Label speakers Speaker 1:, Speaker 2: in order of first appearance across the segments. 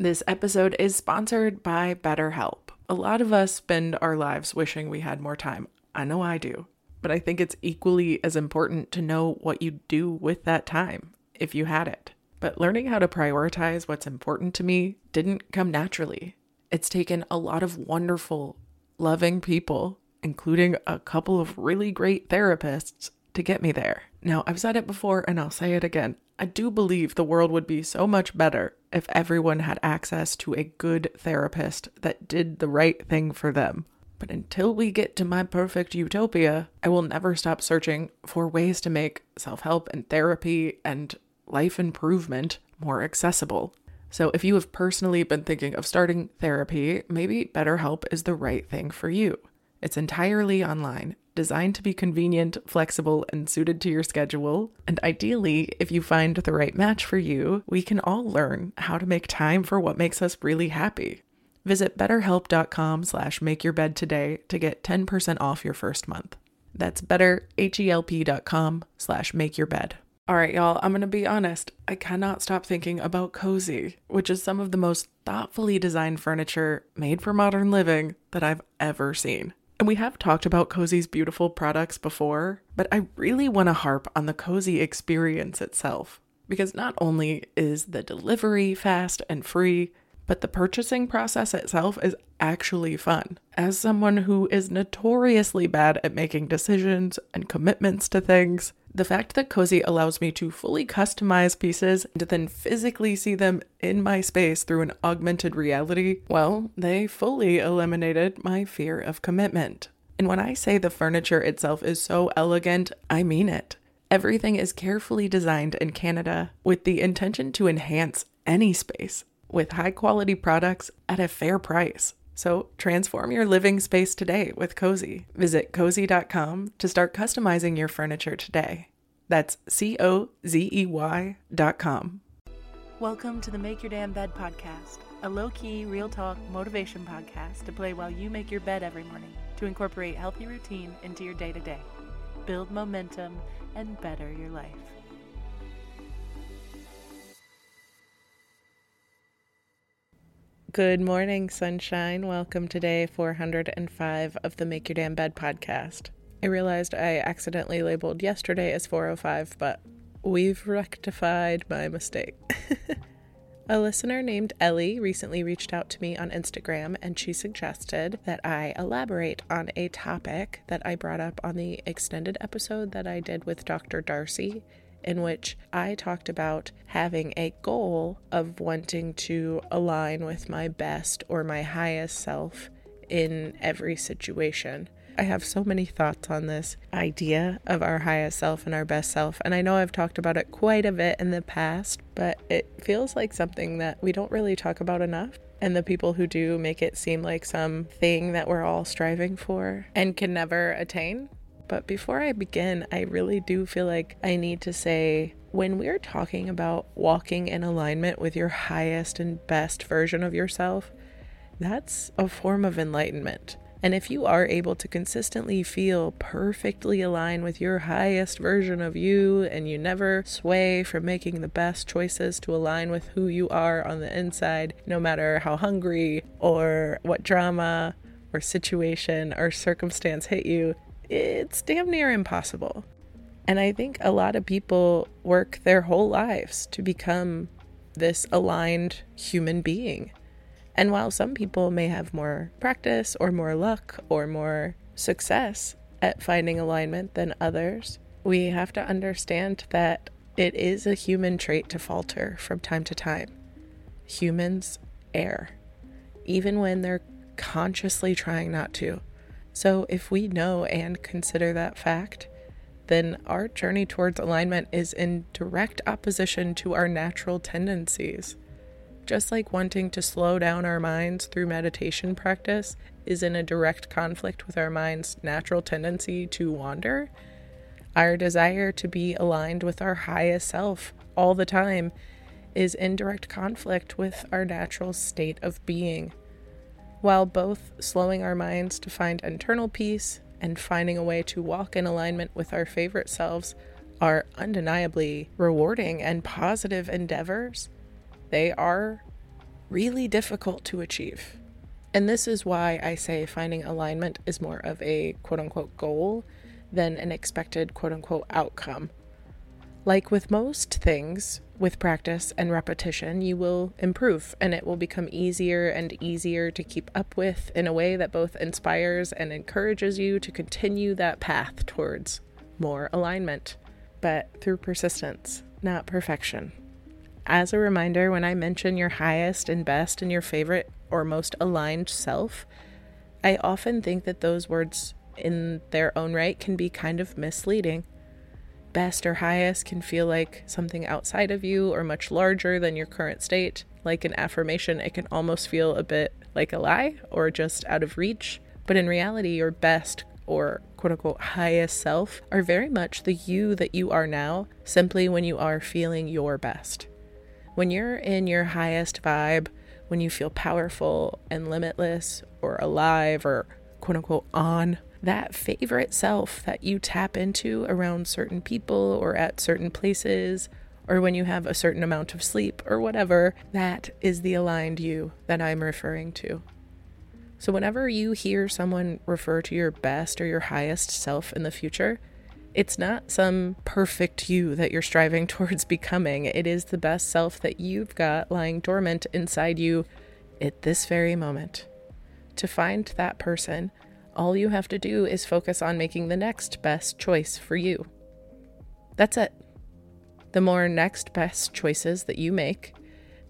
Speaker 1: This episode is sponsored by BetterHelp. A lot of us spend our lives wishing we had more time. I know I do. But I think it's equally as important to know what you'd do with that time, if you had it. But learning how to prioritize what's important to me didn't come naturally. It's taken a lot of wonderful, loving people, including a couple of really great therapists, to get me there. Now, I've said it before and I'll say it again. I do believe the world would be so much better if everyone had access to a good therapist that did the right thing for them. But until we get to my perfect utopia, I will never stop searching for ways to make self help and therapy and life improvement more accessible. So, if you have personally been thinking of starting therapy, maybe BetterHelp is the right thing for you. It's entirely online, designed to be convenient, flexible, and suited to your schedule. And ideally, if you find the right match for you, we can all learn how to make time for what makes us really happy. Visit betterhelp.com slash make your bed today to get 10% off your first month. That's betterhelp.com slash make your bed. All right, y'all, I'm going to be honest. I cannot stop thinking about Cozey, which is some of the most thoughtfully designed furniture made for modern living that I've ever seen. And we have talked about Cozey's beautiful products before, but I really want to harp on the Cozey experience itself. Because not only is the delivery fast and free, but the purchasing process itself is actually fun. As someone who is notoriously bad at making decisions and commitments to things, the fact that Cozey allows me to fully customize pieces and then physically see them in my space through an augmented reality, well, they fully eliminated my fear of commitment. And when I say the furniture itself is so elegant, I mean it. Everything is carefully designed in Canada with the intention to enhance any space with high quality products at a fair price. So transform your living space today with Cozey. Visit cozey.com to start customizing your furniture today. That's C O Z E Y dot com.
Speaker 2: Welcome to the Make Your Damn Bed podcast, a low key, real talk motivation podcast to play while you make your bed every morning to incorporate healthy routine into your day to day, build momentum, and better your life.
Speaker 1: Good morning, sunshine. Welcome to day 405 of the Make Your Damn Bed podcast. I realized I accidentally labeled yesterday as 405, but we've rectified my mistake. A listener named Ellie recently reached out to me on Instagram and she suggested that I elaborate on a topic that I brought up on the extended episode that I did with Dr. Darcy in which I talked about having a goal of wanting to align with my best or my highest self in every situation. I have so many thoughts on this idea of our highest self and our best self, and I know I've talked about it quite a bit in the past, but it feels like something that we don't really talk about enough. And the people who do make it seem like some thing that we're all striving for and can never attain. But before I begin, I really do feel like I need to say when we're talking about walking in alignment with your highest and best version of yourself, that's a form of enlightenment. And if you are able to consistently feel perfectly aligned with your highest version of you and you never sway from making the best choices to align with who you are on the inside, no matter how hungry or what drama or situation or circumstance hit you, it's damn near impossible. And I think a lot of people work their whole lives to become this aligned human being. And while some people may have more practice or more luck or more success at finding alignment than others, we have to understand that it is a human trait to falter from time to time. Humans err, even when they're consciously trying not to. So, if we know and consider that fact, then our journey towards alignment is in direct opposition to our natural tendencies. Just like wanting to slow down our minds through meditation practice is in a direct conflict with our mind's natural tendency to wander, our desire to be aligned with our highest self all the time is in direct conflict with our natural state of being. While both slowing our minds to find internal peace and finding a way to walk in alignment with our favorite selves are undeniably rewarding and positive endeavors, they are really difficult to achieve. And this is why I say finding alignment is more of a quote unquote goal than an expected quote unquote outcome. Like with most things, with practice and repetition, you will improve and it will become easier and easier to keep up with in a way that both inspires and encourages you to continue that path towards more alignment, but through persistence, not perfection. As a reminder, when I mention your highest and best and your favorite or most aligned self, I often think that those words in their own right can be kind of misleading. Best or highest can feel like something outside of you or much larger than your current state. Like an affirmation, it can almost feel a bit like a lie or just out of reach. But in reality, your best or quote unquote highest self are very much the you that you are now, simply when you are feeling your best. When you're in your highest vibe, when you feel powerful and limitless or alive or quote unquote on that favorite self that you tap into around certain people or at certain places or when you have a certain amount of sleep or whatever, that is the aligned you that I'm referring to. So, whenever you hear someone refer to your best or your highest self in the future, it's not some perfect you that you're striving towards becoming. It is the best self that you've got lying dormant inside you at this very moment. To find that person, all you have to do is focus on making the next best choice for you. That's it. The more next best choices that you make,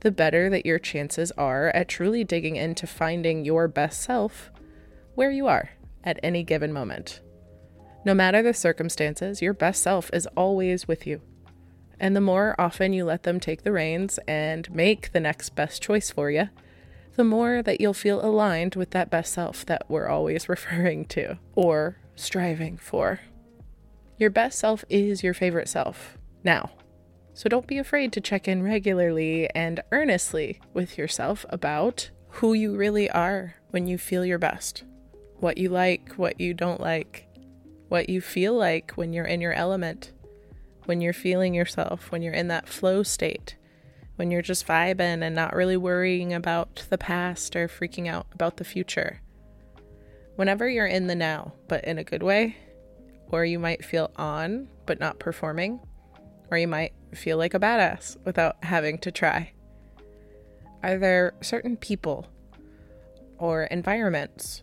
Speaker 1: the better that your chances are at truly digging into finding your best self where you are at any given moment. No matter the circumstances, your best self is always with you. And the more often you let them take the reins and make the next best choice for you, the more that you'll feel aligned with that best self that we're always referring to or striving for. Your best self is your favorite self now. So don't be afraid to check in regularly and earnestly with yourself about who you really are when you feel your best, what you like, what you don't like, what you feel like when you're in your element, when you're feeling yourself, when you're in that flow state when you're just vibing and not really worrying about the past or freaking out about the future. Whenever you're in the now, but in a good way, or you might feel on but not performing, or you might feel like a badass without having to try. Are there certain people or environments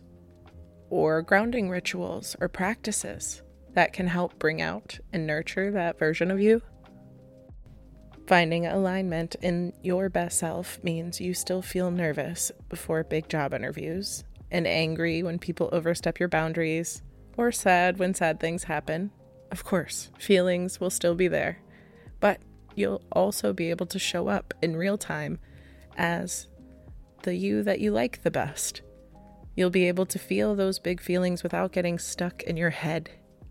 Speaker 1: or grounding rituals or practices that can help bring out and nurture that version of you? Finding alignment in your best self means you still feel nervous before big job interviews, and angry when people overstep your boundaries, or sad when sad things happen. Of course, feelings will still be there, but you'll also be able to show up in real time as the you that you like the best. You'll be able to feel those big feelings without getting stuck in your head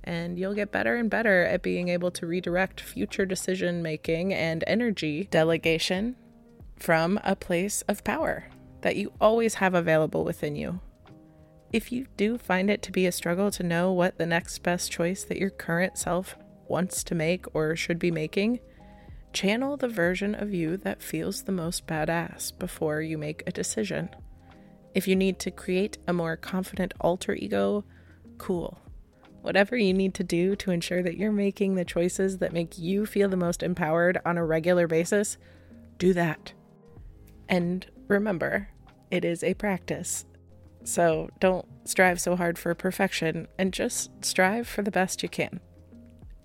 Speaker 1: and you'll get better and better at being able to redirect future decision making and energy delegation from a place of power that you always have available within you. If you do find it to be a struggle to know what the next best choice that your current self wants to make or should be making, channel the version of you that feels the most badass before you make a decision. If you need to create a more confident alter ego, cool Whatever you need to do to ensure that you're making the choices that make you feel the most empowered on a regular basis, do that. And remember, it is a practice. So don't strive so hard for perfection and just strive for the best you can.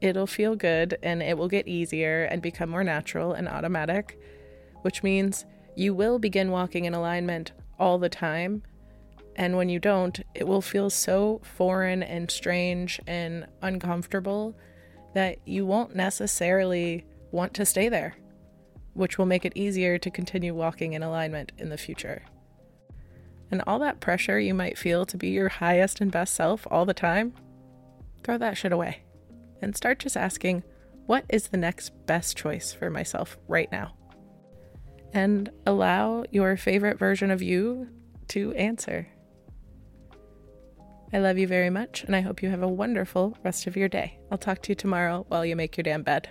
Speaker 1: It'll feel good and it will get easier and become more natural and automatic, which means you will begin walking in alignment all the time. And when you don't, it will feel so foreign and strange and uncomfortable that you won't necessarily want to stay there, which will make it easier to continue walking in alignment in the future. And all that pressure you might feel to be your highest and best self all the time, throw that shit away and start just asking, what is the next best choice for myself right now? And allow your favorite version of you to answer. I love you very much, and I hope you have a wonderful rest of your day. I'll talk to you tomorrow while you make your damn bed.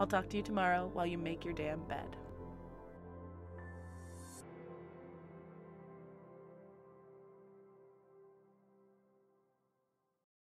Speaker 2: I'll talk to you tomorrow while you make your damn bed.